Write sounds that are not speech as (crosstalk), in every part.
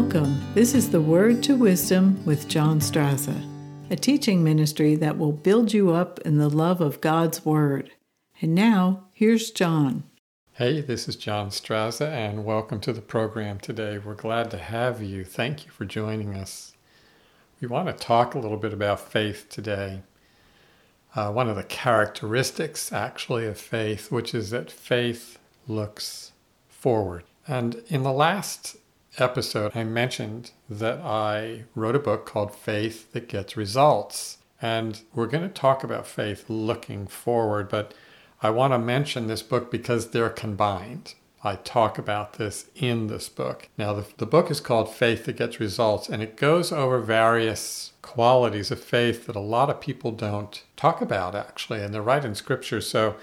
Welcome. This is the Word to Wisdom with John Strazza, a teaching ministry that will build you up in the love of God's Word. And now, here's John. Hey, this is John Strazza, and welcome to the program today. We're glad to have you. Thank you for joining us. We want to talk a little bit about faith today. Uh, one of the characteristics, actually, of faith, which is that faith looks forward. And in the last episode, I mentioned that I wrote a book called Faith That Gets Results. And we're going to talk about faith looking forward, but I want to mention this book because they're combined. I talk about this in this book. Now, the, the book is called Faith That Gets Results, and it goes over various qualities of faith that a lot of people don't talk about, actually, and they're right in Scripture. So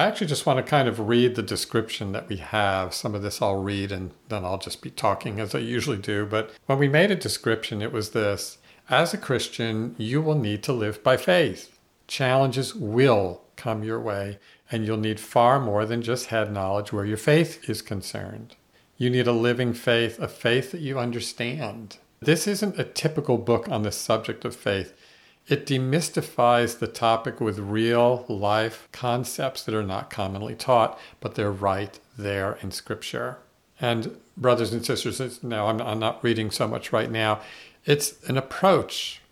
I actually just want to kind of read the description that we have. Some of this I'll read and then I'll just be talking as I usually do. But when we made a description, it was this As a Christian, you will need to live by faith. Challenges will come your way, and you'll need far more than just head knowledge where your faith is concerned. You need a living faith, a faith that you understand. This isn't a typical book on the subject of faith. It demystifies the topic with real life concepts that are not commonly taught, but they're right there in Scripture. And, brothers and sisters, now I'm, I'm not reading so much right now, it's an approach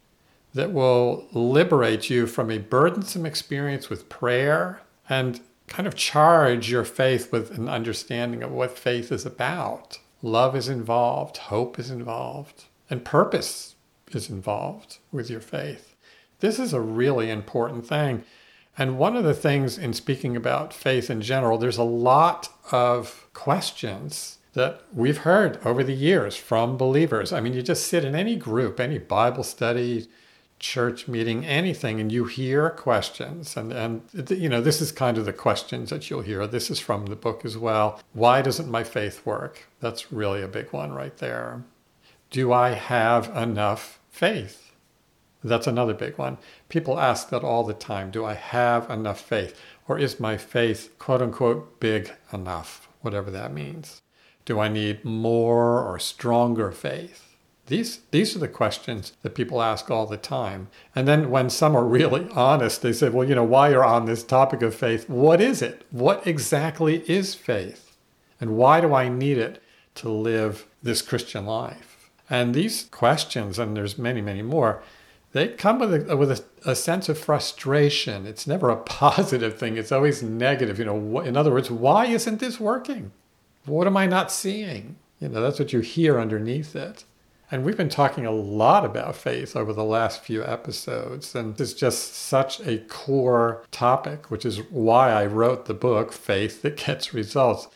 that will liberate you from a burdensome experience with prayer and kind of charge your faith with an understanding of what faith is about. Love is involved, hope is involved, and purpose is involved with your faith. This is a really important thing. And one of the things in speaking about faith in general, there's a lot of questions that we've heard over the years from believers. I mean, you just sit in any group, any Bible study, church meeting, anything, and you hear questions. And, and, you know, this is kind of the questions that you'll hear. This is from the book as well. Why doesn't my faith work? That's really a big one right there. Do I have enough faith? That's another big one. People ask that all the time Do I have enough faith? Or is my faith, quote unquote, big enough? Whatever that means. Do I need more or stronger faith? These, these are the questions that people ask all the time. And then when some are really honest, they say, well, you know, while you're on this topic of faith, what is it? What exactly is faith? And why do I need it to live this Christian life? And these questions, and there's many, many more, they come with a, with a, a, sense of frustration. It's never a (laughs) positive thing. It's always negative. You know, in other words, why isn't this working? What am I not seeing? You know, that's what you hear underneath it. And we've been talking a lot about faith over the last few episodes, and it's just such a core topic, which is why I wrote the book, Faith That Gets Results.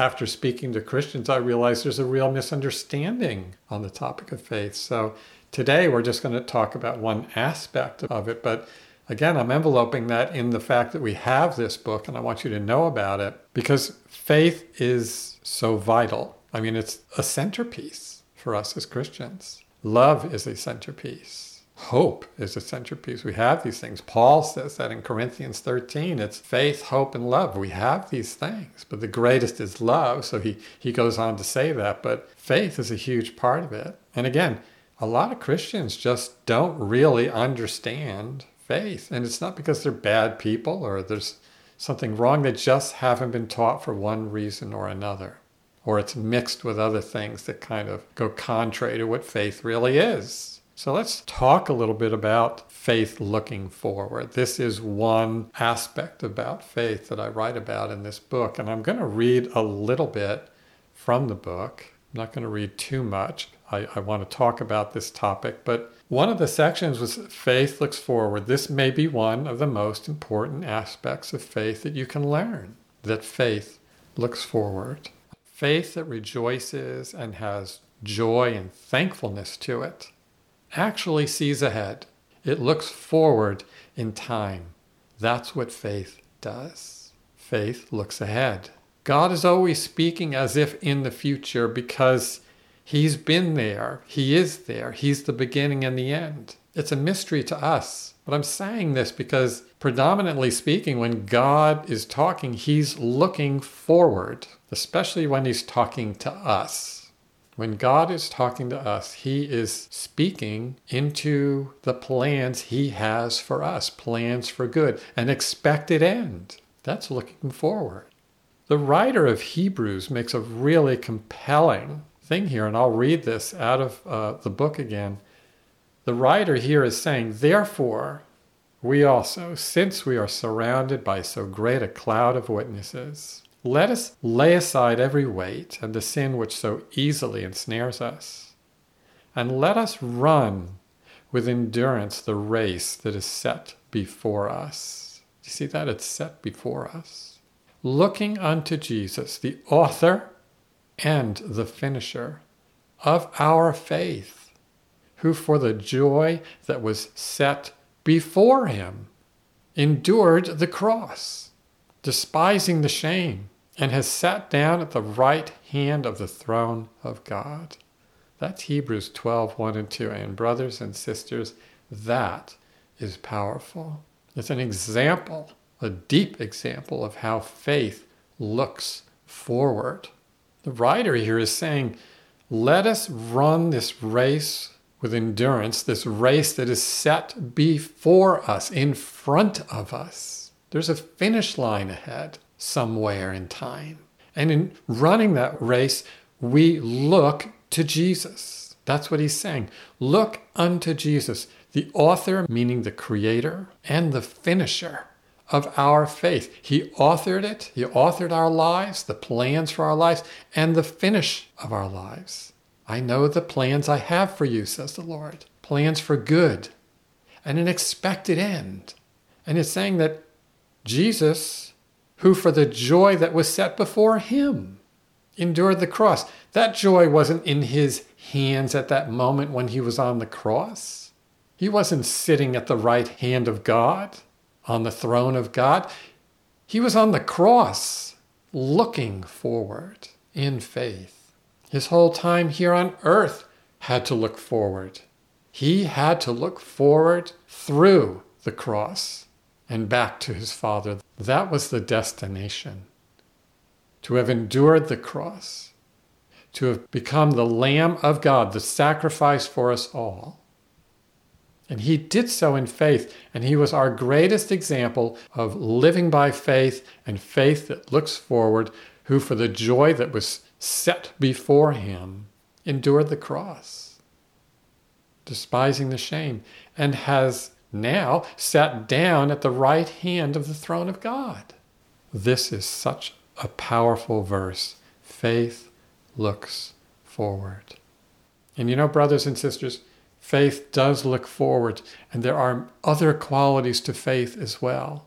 After speaking to Christians, I realized there's a real misunderstanding on the topic of faith. So Today, we're just going to talk about one aspect of it, but again, I'm enveloping that in the fact that we have this book and I want you to know about it because faith is so vital. I mean, it's a centerpiece for us as Christians. Love is a centerpiece. Hope is a centerpiece. We have these things. Paul says that in Corinthians 13. It's faith, hope, and love. We have these things, but the greatest is love. So he, he goes on to say that. But faith is a huge part of it. And again, a lot of Christians just don't really understand faith. And it's not because they're bad people or there's something wrong. They just haven't been taught for one reason or another. Or it's mixed with other things that kind of go contrary to what faith really is. So let's talk a little bit about faith looking forward. This is one aspect about faith that I write about in this book. And I'm going to read a little bit from the book. I'm not going to read too much. I, I want to talk about this topic, but one of the sections was faith looks forward. This may be one of the most important aspects of faith that you can learn that faith looks forward. Faith that rejoices and has joy and thankfulness to it actually sees ahead. It looks forward in time. That's what faith does. Faith looks ahead. God is always speaking as if in the future because He's been there. He is there. He's the beginning and the end. It's a mystery to us. But I'm saying this because, predominantly speaking, when God is talking, He's looking forward, especially when He's talking to us. When God is talking to us, He is speaking into the plans He has for us, plans for good, an expected end. That's looking forward. The writer of Hebrews makes a really compelling thing here, and I'll read this out of uh, the book again. The writer here is saying, Therefore, we also, since we are surrounded by so great a cloud of witnesses, let us lay aside every weight and the sin which so easily ensnares us, and let us run with endurance the race that is set before us. You see that? It's set before us. Looking unto Jesus, the author and the finisher of our faith, who for the joy that was set before him endured the cross, despising the shame and has sat down at the right hand of the throne of God. That's Hebrews 12, 1 and 2. And brothers and sisters, that is powerful. It's an example, a deep example of how faith looks forward. The writer here is saying, let us run this race with endurance, this race that is set before us, in front of us. There's a finish line ahead somewhere in time. And in running that race, we look to Jesus. That's what he's saying. Look unto Jesus, the author, meaning the creator, and the finisher of our faith. He authored it, He authored our lives, the plans for our lives, and the finish of our lives. I know the plans I have for you, says the Lord plans for good and an expected end. And it's saying that Jesus who for the joy that was set before him endured the cross. That joy wasn't in his hands at that moment when he was on the cross. He wasn't sitting at the right hand of God, on the throne of God. He was on the cross, looking forward in faith. His whole time here on earth had to look forward. He had to look forward through the cross and back to his Father. That was the destination. To have endured the cross, to have become the Lamb of God, the sacrifice for us all. And he did so in faith, and he was our greatest example of living by faith and faith that looks forward, who for the joy that was set before him endured the cross, despising the shame, and has now sat down at the right hand of the throne of God. This is such a powerful verse. Faith looks forward. And you know, brothers and sisters, faith does look forward, and there are other qualities to faith as well.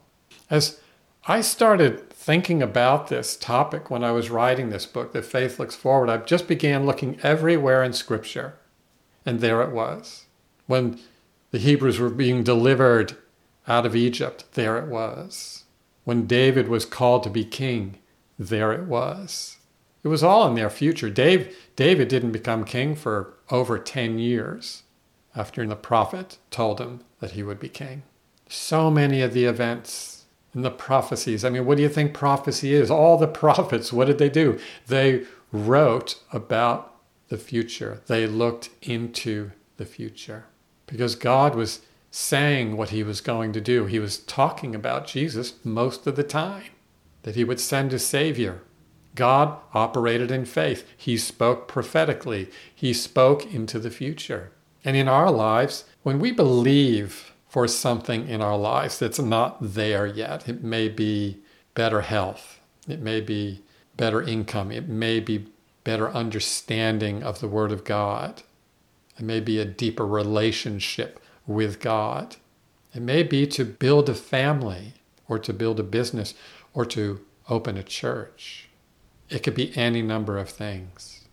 As I started thinking about this topic when I was writing this book, that faith looks forward, I just began looking everywhere in Scripture, and there it was. When the Hebrews were being delivered out of Egypt. There it was. When David was called to be king, there it was. It was all in their future. Dave, David didn't become king for over 10 years after the prophet told him that he would be king. So many of the events and the prophecies. I mean, what do you think prophecy is? All the (laughs) prophets, what did they do? They wrote about the future, they looked into the future because God was saying what he was going to do. He was talking about Jesus most of the time, that he would send a Savior. God operated in faith. He spoke prophetically. He spoke into the future. And in our lives, when we believe for something in our lives that's not there yet, it may be better health, it may be better income, it may be better understanding of the Word of God, it may be a deeper relationship with God. It may be to build a family or to build a business or to open a church. It could be any number of things.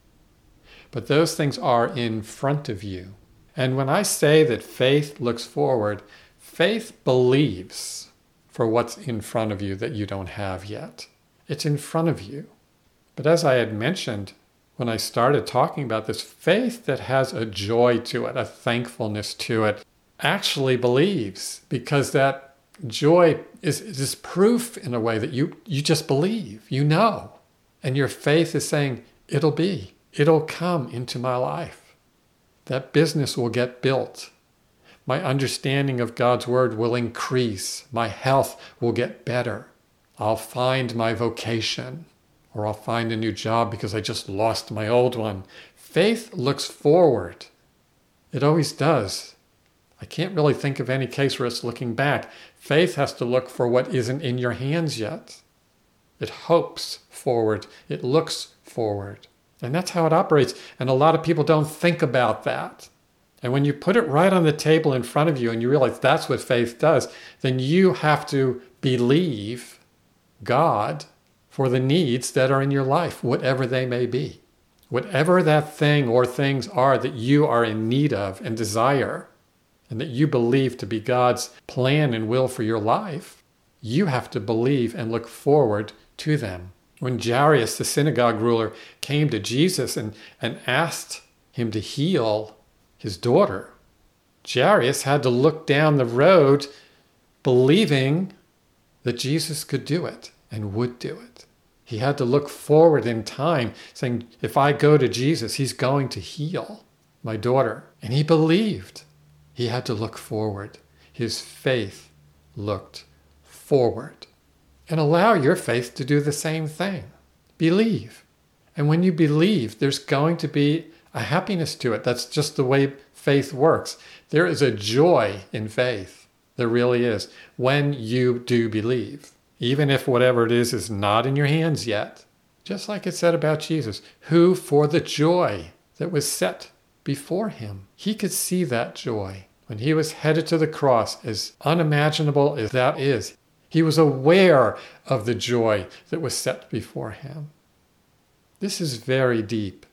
But those things are in front of you. And when I say that faith looks forward, faith believes for what's in front of you that you don't have yet. It's in front of you. But as I had mentioned, when I started talking about this faith that has a joy to it, a thankfulness to it, actually believes because that joy is, is proof in a way that you, you just believe, you know. And your faith is saying, it'll be, it'll come into my life. That business will get built. My understanding of God's word will increase. My health will get better. I'll find my vocation or I'll find a new job because I just lost my old one. Faith looks forward. It always does. I can't really think of any case where it's looking back. Faith has to look for what isn't in your hands yet. It hopes forward, it looks forward. And that's how it operates. And a lot of people don't think about that. And when you put it right on the table in front of you and you realize that's what faith does, then you have to believe God for the needs that are in your life, whatever they may be. Whatever that thing or things are that you are in need of and desire, and that you believe to be God's plan and will for your life, you have to believe and look forward to them. When Jairus, the synagogue ruler, came to Jesus and, and asked him to heal his daughter, Jairus had to look down the road believing that Jesus could do it and would do it. He had to look forward in time, saying, If I go to Jesus, he's going to heal my daughter. And he believed. He had to look forward. His faith looked forward. And allow your faith to do the same thing. Believe. And when you believe, there's going to be a happiness to it. That's just the way faith works. There is a joy in faith. There really is when you do believe even if whatever it is is not in your hands yet. Just like it said about Jesus, who for the joy that was set before him, he could see that joy. When he was headed to the cross, as unimaginable as that is, he was aware of the joy that was set before him. This is very deep.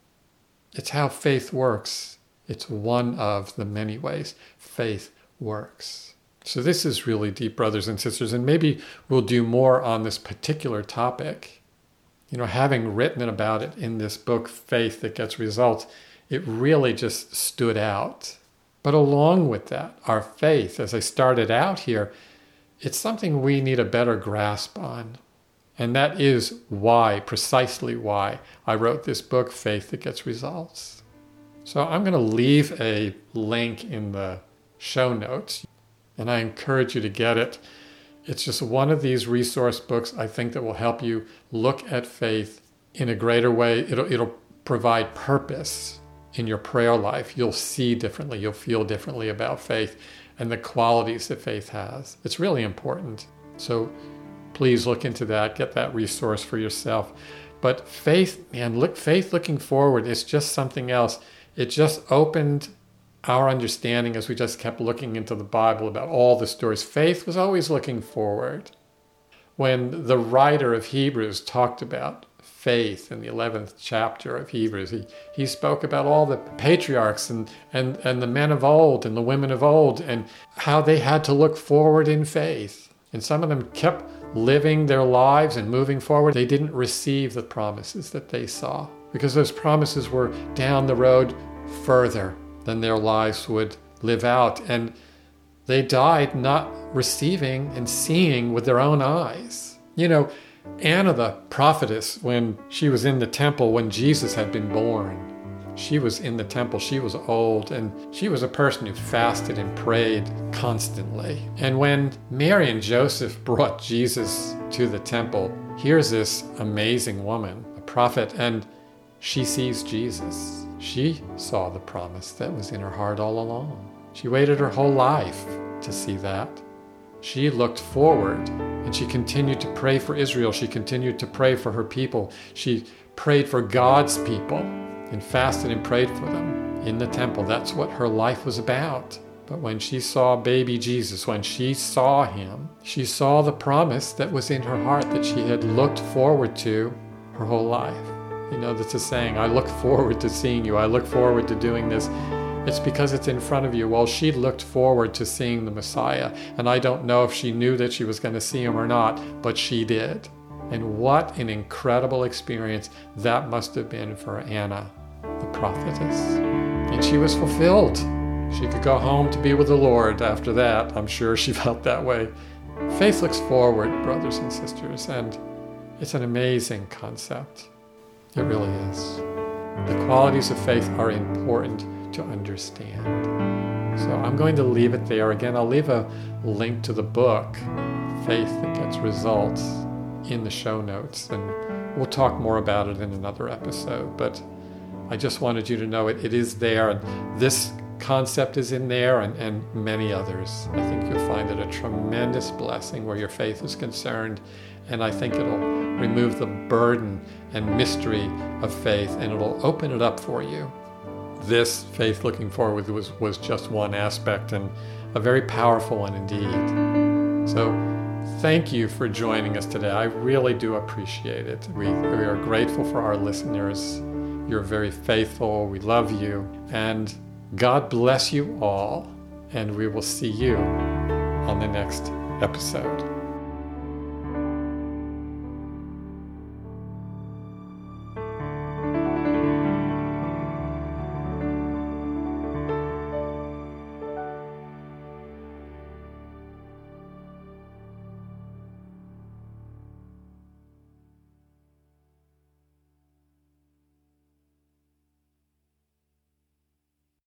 It's how faith works. It's one of the many ways faith works. So, this is really deep, brothers and sisters, and maybe we'll do more on this particular topic. You know, having written about it in this book, Faith That Gets Results, it really just stood out. But along with that, our faith, as I started out here, it's something we need a better grasp on. And that is why, precisely why, I wrote this book, Faith That Gets Results. So I'm going to leave a link in the show notes and I encourage you to get it. It's just one of these resource books I think that will help you look at faith in a greater way. It'll, it'll provide purpose in your prayer life. You'll see differently, you'll feel differently about faith and the qualities that faith has. It's really important. So please look into that, get that resource for yourself. But faith, man, look faith looking forward is just something else. It just opened our understanding as we just kept looking into the Bible about all the stories. Faith was always looking forward. When the writer of Hebrews talked about faith in the 11th chapter of Hebrews, he, he spoke about all the patriarchs and, and, and the men of old and the women of old and how they had to look forward in faith. And some of them kept living their lives and moving forward. They didn't receive the promises that they saw because those promises were down the road further than their lives would live out. And they died not receiving and seeing with their own eyes. You know, Anna the prophetess, when she was in the temple when Jesus had been born, she was in the temple. She was old and she was a person who fasted and prayed constantly. And when Mary and Joseph (laughs) brought Jesus to the temple, here's this amazing woman, a prophet, and she sees Jesus. She saw the promise that was in her heart all along. She waited her whole life to see that. She looked forward and she continued to pray for Israel. She continued to pray for her people. She prayed for God's people and fasted and prayed for them in the temple. That's what her life was about. But when she saw baby Jesus, when she saw him, she saw the promise that was in her heart that she had looked forward to her whole life. You know, that's a saying, I look forward to seeing you. I look forward to doing this. It's because it's in front of you. Well, she looked forward to seeing the Messiah. And I don't know if she knew that she was going to see him or not, but she did. And what an incredible experience that must have been for Anna, the prophetess. And she was fulfilled. She could go home to be with the Lord after that. I'm sure she (laughs) felt that way. Faith looks forward, brothers and sisters, and it's an amazing concept. It really is. the qualities of faith are important to understand. So I'm going to leave it there. Again, I'll leave a link to the book, Faith That Gets Results, in the show notes. And we'll talk more about it in another episode. But I just wanted you to know it, it is there. And this concept is in there and, and many others. I think you'll find it a tremendous blessing where your faith is concerned. And I think it'll remove the burden and mystery of faith and it'll open it up for you. This faith looking forward was, was just one aspect and a very powerful one indeed. So, thank you for joining us today. I really do appreciate it. We, we are grateful for our listeners. You're very faithful. We love you. And God bless you all, and we will see you on the next episode.